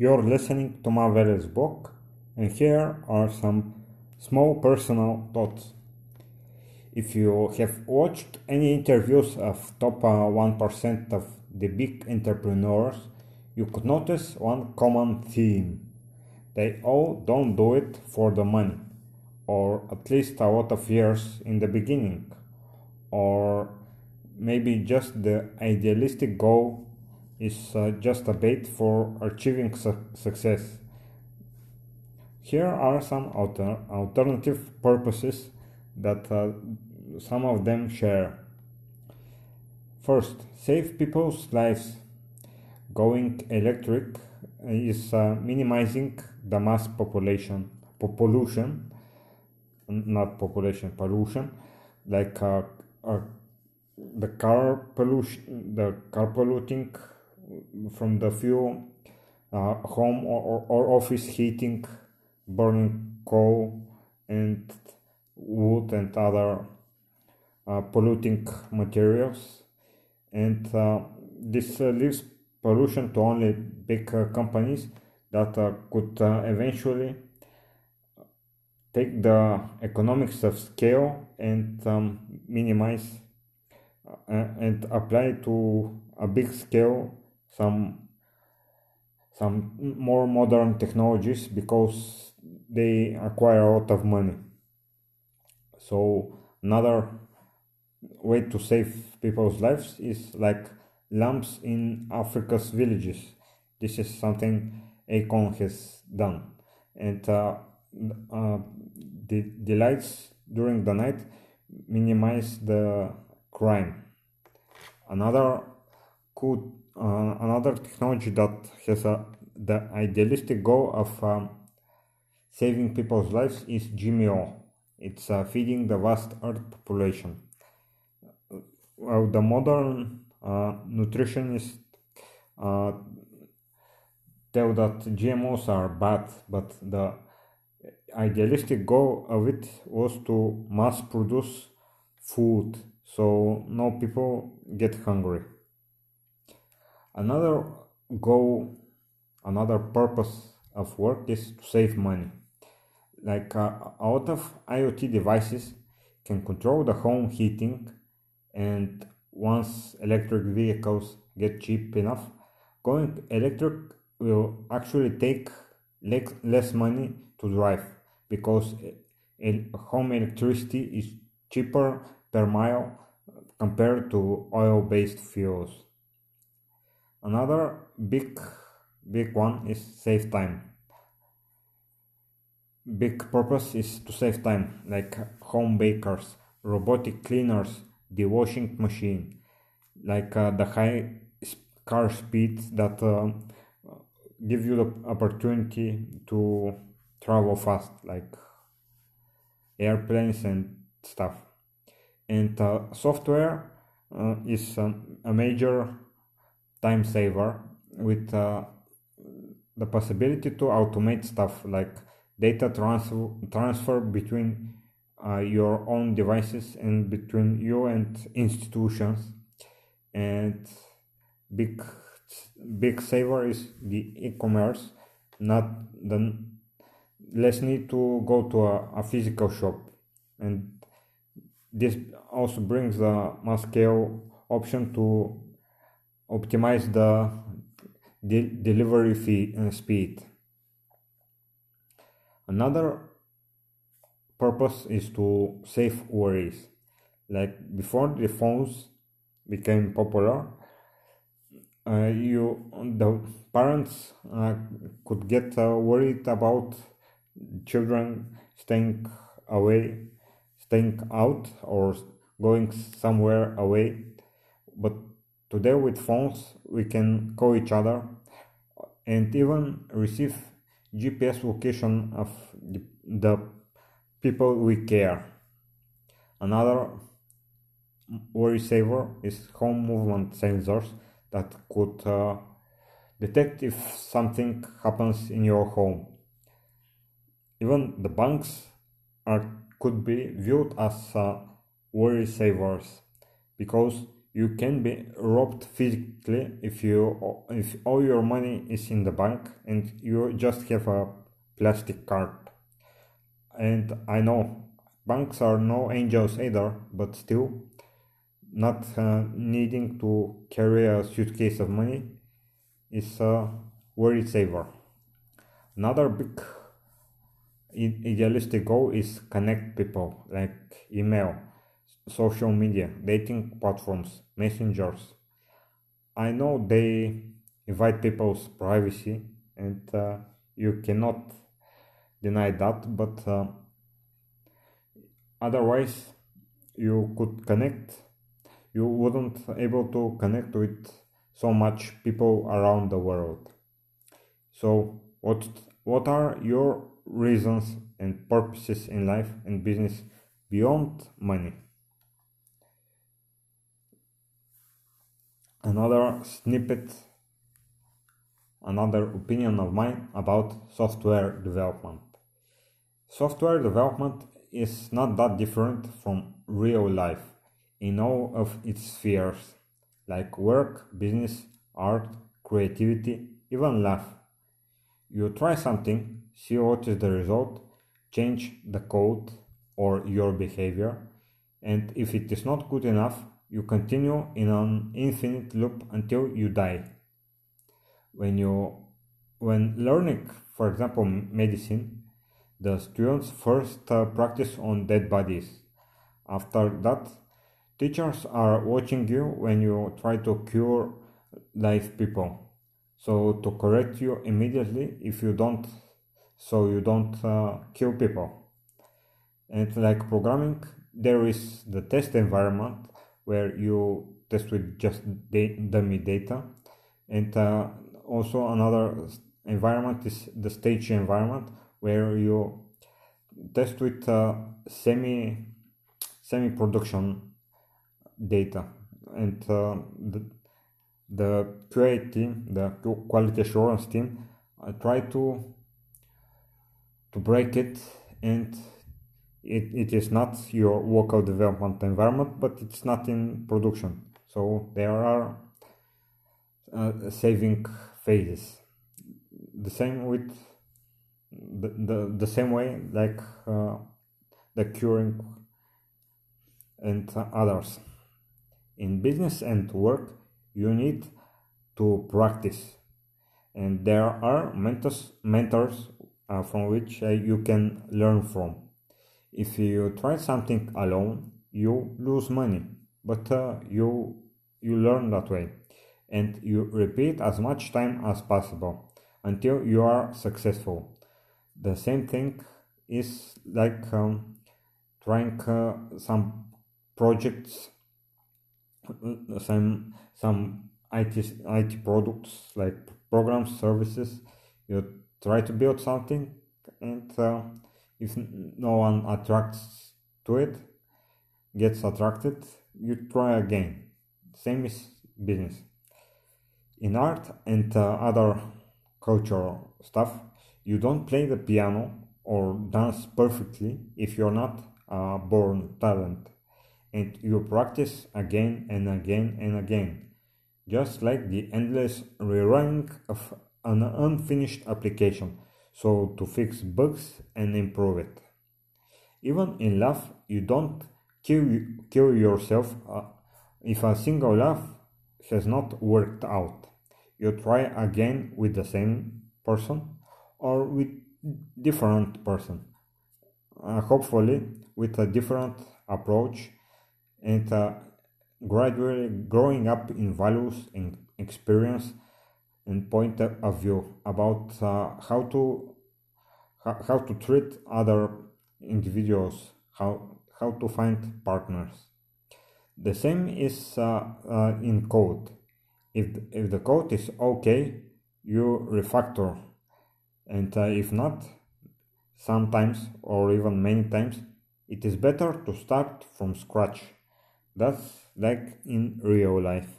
You're listening to my Marvelous Book, and here are some small personal thoughts. If you have watched any interviews of top uh, 1% of the big entrepreneurs, you could notice one common theme. They all don't do it for the money, or at least a lot of years in the beginning, or maybe just the idealistic goal is uh, just a bait for achieving su- success. Here are some alter- alternative purposes that uh, some of them share. First, save people's lives. Going electric is uh, minimizing the mass population, pollution, not population pollution, like uh, uh, the car pollution, the car polluting from the fuel, uh, home or, or office heating, burning coal and wood and other uh, polluting materials, and uh, this uh, leaves pollution to only big uh, companies that uh, could eventually take the economics of scale and um, minimize and apply to a big scale some some more modern technologies because they acquire a lot of money. So another way to save people's lives is like lamps in africa's villages. This is something Akon has done. And uh, uh, the, the lights during the night minimize the crime. Another could uh, another technology that has a, the idealistic goal of um, saving people's lives is GMO. It's uh, feeding the vast Earth population. Well, the modern uh, nutritionists uh, tell that GMOs are bad, but the idealistic goal of it was to mass produce food so no people get hungry. Another goal, another purpose of work is to save money. Like uh, a lot of IoT devices can control the home heating, and once electric vehicles get cheap enough, going electric will actually take less money to drive because home electricity is cheaper per mile compared to oil based fuels. Another big big one is save time. Big purpose is to save time, like home bakers, robotic cleaners, the washing machine, like uh, the high car speeds that uh, give you the opportunity to travel fast, like airplanes and stuff. And uh, software uh, is um, a major time saver with uh, the possibility to automate stuff like data transfer transfer between uh, your own devices and between you and institutions. And big big saver is the e-commerce not the less need to go to a, a physical shop. And this also brings the mass scale option to optimize the de- delivery fee and uh, speed. Another purpose is to save worries. Like before the phones became popular, uh, you the parents uh, could get uh, worried about children staying away, staying out, or going somewhere away. But Today with phones we can call each other and even receive GPS location of the, people we care. Another worry saver is home movement sensors that could uh, detect if something happens in your home. Even the banks are could be viewed as uh, worry savers because you can be robbed physically if you if all your money is in the bank and you just have a plastic card. And i know banks are no angels either but still not uh, needing to carry a suitcase of money is a worry saver. Another big idealistic goal is connect people like email social media dating platforms messengers. I know they invite people's privacy and uh, you cannot deny that but uh, otherwise you could connect. You wouldn't able to connect with so much people around the world. So what what are your reasons and purposes in life and business beyond money. Another snippet, another opinion of mine about software development. Software development is not that different from real life in all of its spheres, like work, business, art, creativity, even love. You try something, see what is the result, change the code or your behavior, and if it is not good enough, you continue in an infinite loop until you die. When you when learning, for example, medicine, the students first uh, practice on dead bodies. After that, teachers are watching you when you try to cure live people. So to correct you immediately if you don't so you don't uh, kill people. And like programming, there is the test environment where you test with just dummy data, and uh, also another environment is the stage environment where you test with uh, semi semi production data. And uh, the, the QA team, the quality assurance team, uh, try to to break it and it, it is not your local development environment but it's not in production. So there are uh, saving phases. The same with the, the, the same way like uh, the curing and others. In business and work you need to practice. And there are mentors mentors uh, from which uh, you can learn from. If you try something alone, you lose money, but uh, you you learn that way, and you repeat as much time as possible until you are successful. The same thing is like um, trying uh, some projects, uh, some some IT IT products like programs services. You try to build something and uh, if no one attracts to it gets attracted you try again. Same is business. In art and uh, other cultural stuff you don't play the piano or dance perfectly if you're not a born talent. And you practice again and again and again. Just like the endless rerunning of an unfinished application, so to fix bugs and improve it. Even in love, you don't kill, kill yourself uh, if a single love has not worked out. You try again with the same person or with different person. Uh, hopefully with a different approach and uh, gradually growing up in values and experience and point of view about uh, how to how to treat other individuals, how how to find partners. The same is uh, uh, in code. If if the code is okay, you refactor, and uh, if not, sometimes or even many times, it is better to start from scratch. That's like in real life.